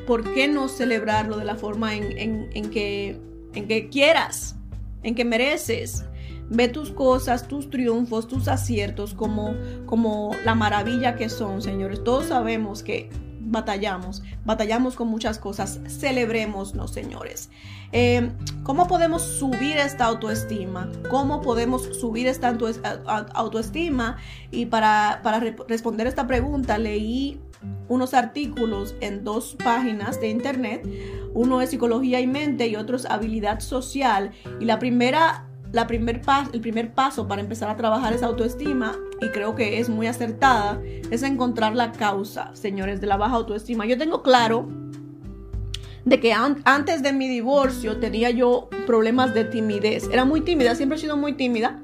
¿Por qué no celebrarlo de la forma en, en, que, en que quieras, en que mereces? Ve tus cosas, tus triunfos, tus aciertos como, como la maravilla que son, señores. Todos sabemos que batallamos, batallamos con muchas cosas. Celebrémonos, señores. Eh, ¿Cómo podemos subir esta autoestima? ¿Cómo podemos subir esta autoestima? Y para, para responder esta pregunta leí unos artículos en dos páginas de internet. Uno es psicología y mente y otro es habilidad social. Y la primera la primer el primer paso para empezar a trabajar esa autoestima, y creo que es muy acertada, es encontrar la causa, señores, de la baja autoestima. Yo tengo claro de que antes de mi divorcio tenía yo problemas de timidez. Era muy tímida, siempre he sido muy tímida.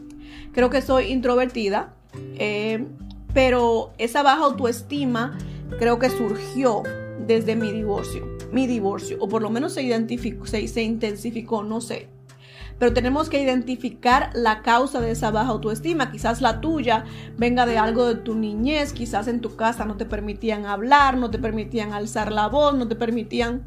Creo que soy introvertida. Eh, pero esa baja autoestima creo que surgió desde mi divorcio. mi divorcio, o por lo menos se, identificó, se intensificó, no sé. Pero tenemos que identificar la causa de esa baja autoestima. Quizás la tuya venga de algo de tu niñez, quizás en tu casa no te permitían hablar, no te permitían alzar la voz, no te permitían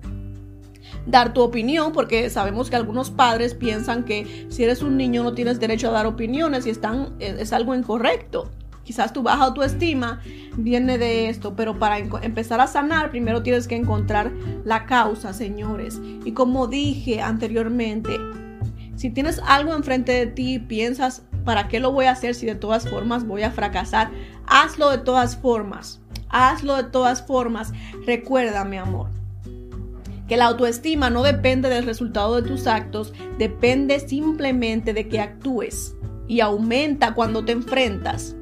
dar tu opinión, porque sabemos que algunos padres piensan que si eres un niño no tienes derecho a dar opiniones y están, es algo incorrecto. Quizás tu baja autoestima viene de esto, pero para empezar a sanar, primero tienes que encontrar la causa, señores. Y como dije anteriormente, si tienes algo enfrente de ti y piensas, ¿para qué lo voy a hacer si de todas formas voy a fracasar? Hazlo de todas formas. Hazlo de todas formas. Recuerda, mi amor, que la autoestima no depende del resultado de tus actos, depende simplemente de que actúes y aumenta cuando te enfrentas.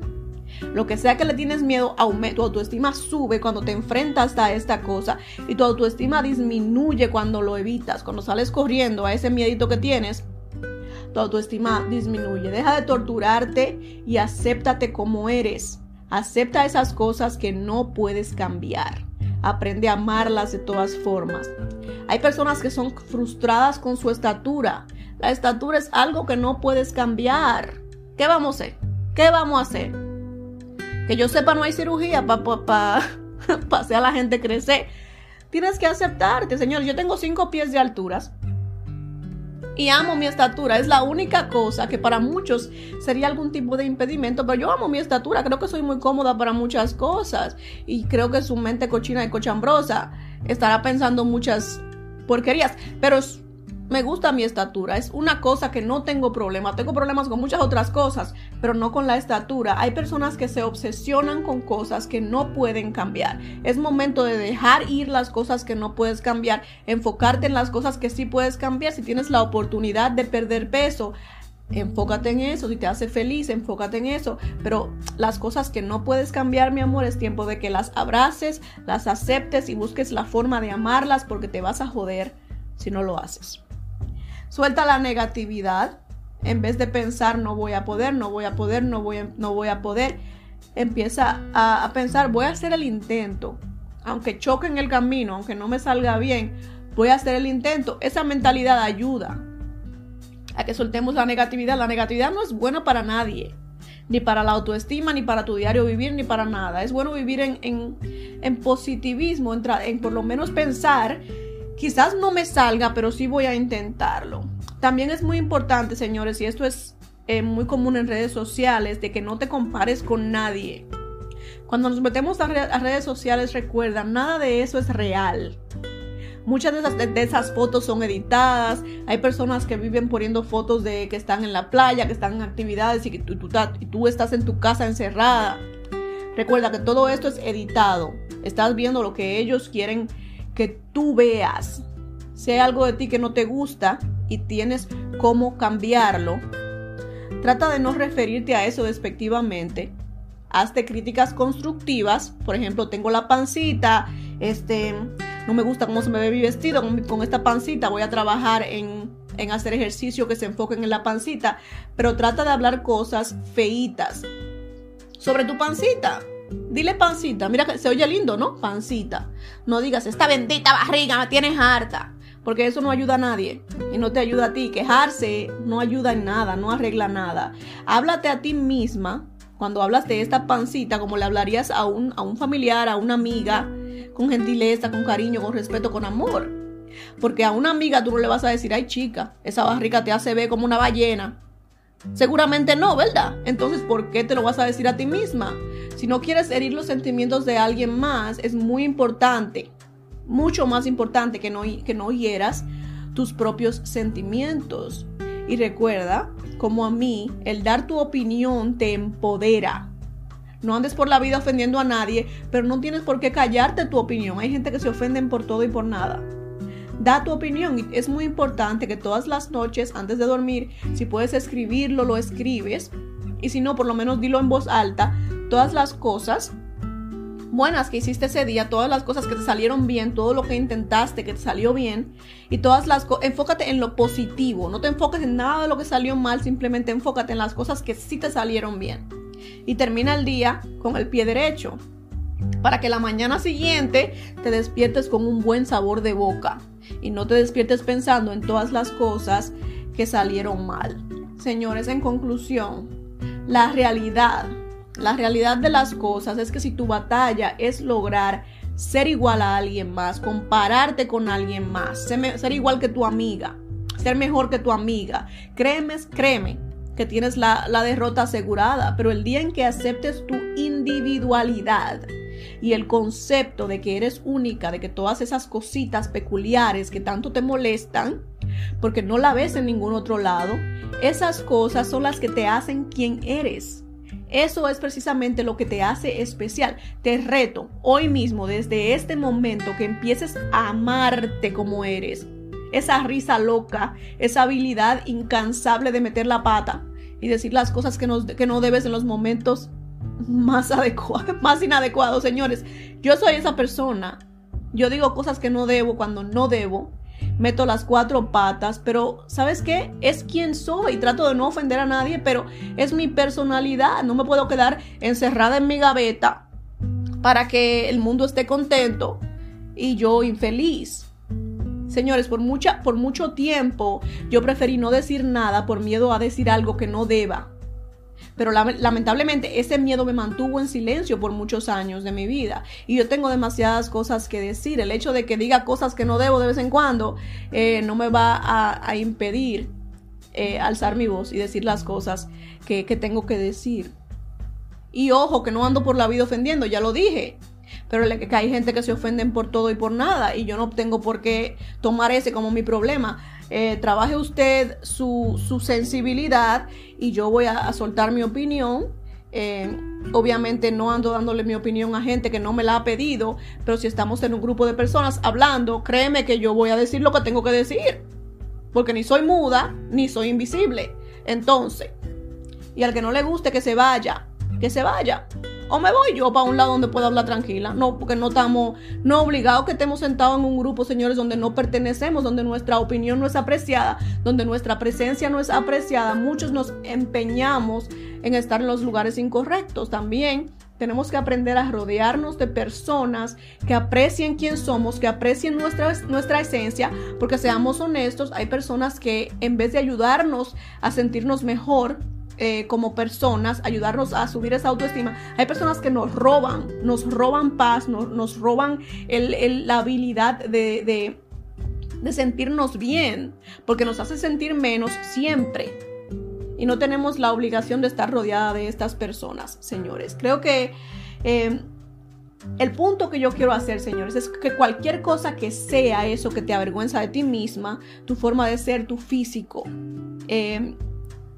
Lo que sea que le tienes miedo, tu autoestima sube cuando te enfrentas a esta cosa y tu autoestima disminuye cuando lo evitas, cuando sales corriendo a ese miedito que tienes. Tu autoestima disminuye. Deja de torturarte y acéptate como eres. Acepta esas cosas que no puedes cambiar. Aprende a amarlas de todas formas. Hay personas que son frustradas con su estatura. La estatura es algo que no puedes cambiar. ¿Qué vamos a hacer? ¿Qué vamos a hacer? Que yo sepa, no hay cirugía para pa, pa, hacer a la gente crecer. Tienes que aceptarte, señor. Yo tengo cinco pies de alturas y amo mi estatura. Es la única cosa que para muchos sería algún tipo de impedimento, pero yo amo mi estatura. Creo que soy muy cómoda para muchas cosas y creo que su mente cochina y cochambrosa estará pensando muchas porquerías, pero me gusta mi estatura, es una cosa que no tengo problema. Tengo problemas con muchas otras cosas, pero no con la estatura. Hay personas que se obsesionan con cosas que no pueden cambiar. Es momento de dejar ir las cosas que no puedes cambiar, enfocarte en las cosas que sí puedes cambiar. Si tienes la oportunidad de perder peso, enfócate en eso, si te hace feliz, enfócate en eso, pero las cosas que no puedes cambiar, mi amor, es tiempo de que las abraces, las aceptes y busques la forma de amarlas porque te vas a joder si no lo haces. Suelta la negatividad. En vez de pensar no voy a poder, no voy a poder, no voy a, no voy a poder, empieza a, pensar voy a hacer el intento. Aunque choque en el camino, aunque no me salga bien, voy a hacer el intento. Esa mentalidad ayuda a que soltemos la negatividad. La negatividad no es buena para nadie, ni para la autoestima, ni para tu diario vivir, ni para nada. Es bueno vivir en, en, positivismo, en por lo menos pensar Quizás no me salga, pero sí voy a intentarlo. También es muy importante, señores, y esto es eh, muy común en redes sociales, de que no te compares con nadie. Cuando nos metemos a, redes sociales, recuerda, nada de eso es real. Muchas de esas, fotos son editadas. Hay personas que viven poniendo fotos de que están en la playa, que están en actividades y que tú, tú estás en tu casa encerrada. Recuerda que todo esto es editado. Estás viendo lo que ellos quieren que tú veas. Si hay algo de ti que no te gusta y tienes cómo cambiarlo, trata de no referirte a eso despectivamente. Hazte críticas constructivas. Por ejemplo, tengo la pancita, este, no me gusta cómo se me ve mi vestido con, esta pancita. Voy a trabajar en, en hacer ejercicio que se enfoquen en la pancita. Pero trata de hablar cosas feitas sobre tu pancita. Dile pancita, mira que se oye lindo, ¿no? Pancita. No digas, esta bendita barriga me tienes harta. Porque eso no ayuda a nadie y no te ayuda a ti. Quejarse no ayuda en nada, no arregla nada. Háblate a ti misma cuando hablas de esta pancita como le hablarías a un, a un familiar, a una amiga, con gentileza, con cariño, con respeto, con amor. Porque a una amiga tú no le vas a decir, ay chica, esa barriga te hace ver como una ballena. Seguramente no, ¿verdad? Entonces, ¿por qué te lo vas a decir a ti misma? Si no quieres herir los sentimientos de alguien más, es muy importante, mucho más importante que no, que no hieras tus propios sentimientos. Y recuerda, como a mí, el dar tu opinión te empodera. No andes por la vida ofendiendo a nadie, pero no tienes por qué callarte tu opinión. Hay gente que se ofenden por todo y por nada da tu opinión es muy importante que todas las noches antes de dormir, si puedes escribirlo, lo escribes y si no, por lo menos dilo en voz alta, todas las cosas buenas que hiciste ese día, todas las cosas que te salieron bien, todo lo que intentaste que te salió bien y todas las cosas, enfócate en lo positivo, no te enfoques en nada de lo que salió mal, simplemente enfócate en las cosas que sí te salieron bien. Y termina el día con el pie derecho. para que la mañana siguiente te despiertes con un buen sabor de boca y no te despiertes pensando en todas las cosas que salieron mal. Señores, en conclusión, la realidad, la realidad de las cosas es que si tu batalla es lograr ser igual a alguien más, compararte con alguien más, ser, igual que tu amiga, ser mejor que tu amiga, créeme, créeme que tienes la, la derrota asegurada, pero el día en que aceptes tu individualidad, y el concepto de que eres única, de que todas esas cositas peculiares que tanto te molestan, porque no la ves en ningún otro lado, esas cosas son las que te hacen quien eres. Eso es precisamente lo que te hace especial. Te reto hoy mismo, desde este momento, que empieces a amarte como eres. Esa risa loca, esa habilidad incansable de meter la pata y decir las cosas que no, que no debes en los momentos más adecuado, más inadecuado, señores. Yo soy esa persona. Yo digo cosas que no debo cuando no debo. Meto las cuatro patas, pero ¿sabes qué? Es quien soy. Trato de no ofender a nadie, pero es mi personalidad. No me puedo quedar encerrada en mi gaveta para que el mundo esté contento y yo infeliz. Señores, por, mucha, por mucho tiempo yo preferí no decir nada por miedo a decir algo que no deba. Pero lamentablemente ese miedo me mantuvo en silencio por muchos años de mi vida. Y yo tengo demasiadas cosas que decir. El hecho de que diga cosas que no debo de vez en cuando eh, no me va a, impedir eh, alzar mi voz y decir las cosas que, que tengo que decir. Y ojo, que no ando por la vida ofendiendo, ya lo dije pero que hay gente que se ofenden por todo y por nada y yo no tengo por qué tomar ese como mi problema. Eh, trabaje usted su, sensibilidad y yo voy a, soltar mi opinión. Eh, obviamente no ando dándole mi opinión a gente que no me la ha pedido, pero si estamos en un grupo de personas hablando, créeme que yo voy a decir lo que tengo que decir, porque ni soy muda ni soy invisible. Entonces, y al que no le guste que se vaya, que se vaya. O me voy yo para un lado donde pueda hablar tranquila. No, porque no estamos, no obligados que estemos sentados en un grupo, señores, donde no pertenecemos, donde nuestra opinión no es apreciada, donde nuestra presencia no es apreciada. Muchos nos empeñamos en estar en los lugares incorrectos. También tenemos que aprender a rodearnos de personas que aprecien quién somos, que aprecien nuestra, nuestra esencia, porque seamos honestos, hay personas que en vez de ayudarnos a sentirnos mejor, eh, como personas, ayudarnos a subir esa autoestima. Hay personas que nos roban, nos roban paz, nos, roban la habilidad de, de, sentirnos bien, porque nos hace sentir menos siempre. Y no tenemos la obligación de estar rodeada de estas personas, señores. Creo que eh, el punto que yo quiero hacer, señores, es que cualquier cosa que sea eso que te avergüenza de ti misma, tu forma de ser, tu físico, eh,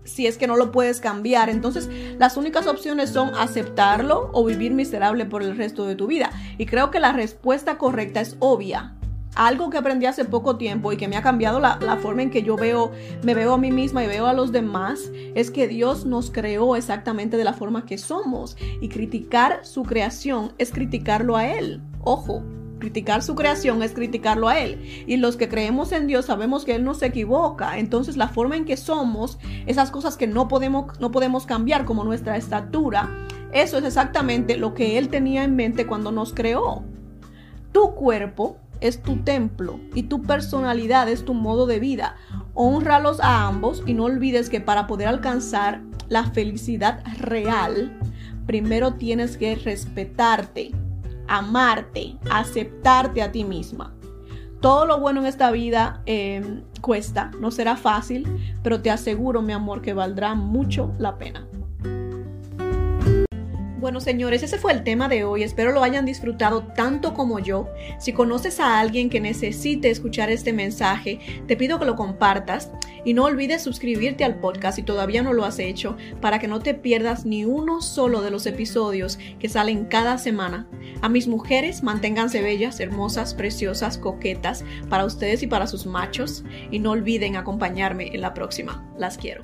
si es que no lo puedes cambiar. Entonces, las únicas opciones son aceptarlo o vivir miserable por el resto de tu vida. Y creo que la respuesta correcta es obvia. Algo que aprendí hace poco tiempo y que me ha cambiado la, forma en que yo veo, me veo a mí misma y veo a los demás, es que Dios nos creó exactamente de la forma que somos. Y criticar su creación es criticarlo a Él. Ojo, criticar su creación es criticarlo a Él. Y los que creemos en Dios sabemos que Él no se equivoca. Entonces la forma en que somos, esas cosas que no podemos, no podemos cambiar, como nuestra estatura, eso es exactamente lo que Él tenía en mente cuando nos creó. Tu cuerpo es tu templo y tu personalidad es tu modo de vida. Honralos a ambos y no olvides que para poder alcanzar la felicidad real, primero tienes que respetarte amarte, aceptarte a ti misma. Todo lo bueno en esta vida em, cuesta, no será fácil, pero te aseguro, mi amor, que valdrá mucho la pena. Bueno, señores, ese fue el tema de hoy. Espero lo hayan disfrutado tanto como yo. Si conoces a alguien que necesite escuchar este mensaje, te pido que lo compartas y no olvides suscribirte al podcast si todavía no lo has hecho para que no te pierdas ni uno solo de los episodios que salen cada semana. A mis mujeres, manténganse bellas, hermosas, preciosas, coquetas para ustedes y para sus machos y no olviden acompañarme en la próxima. Las quiero.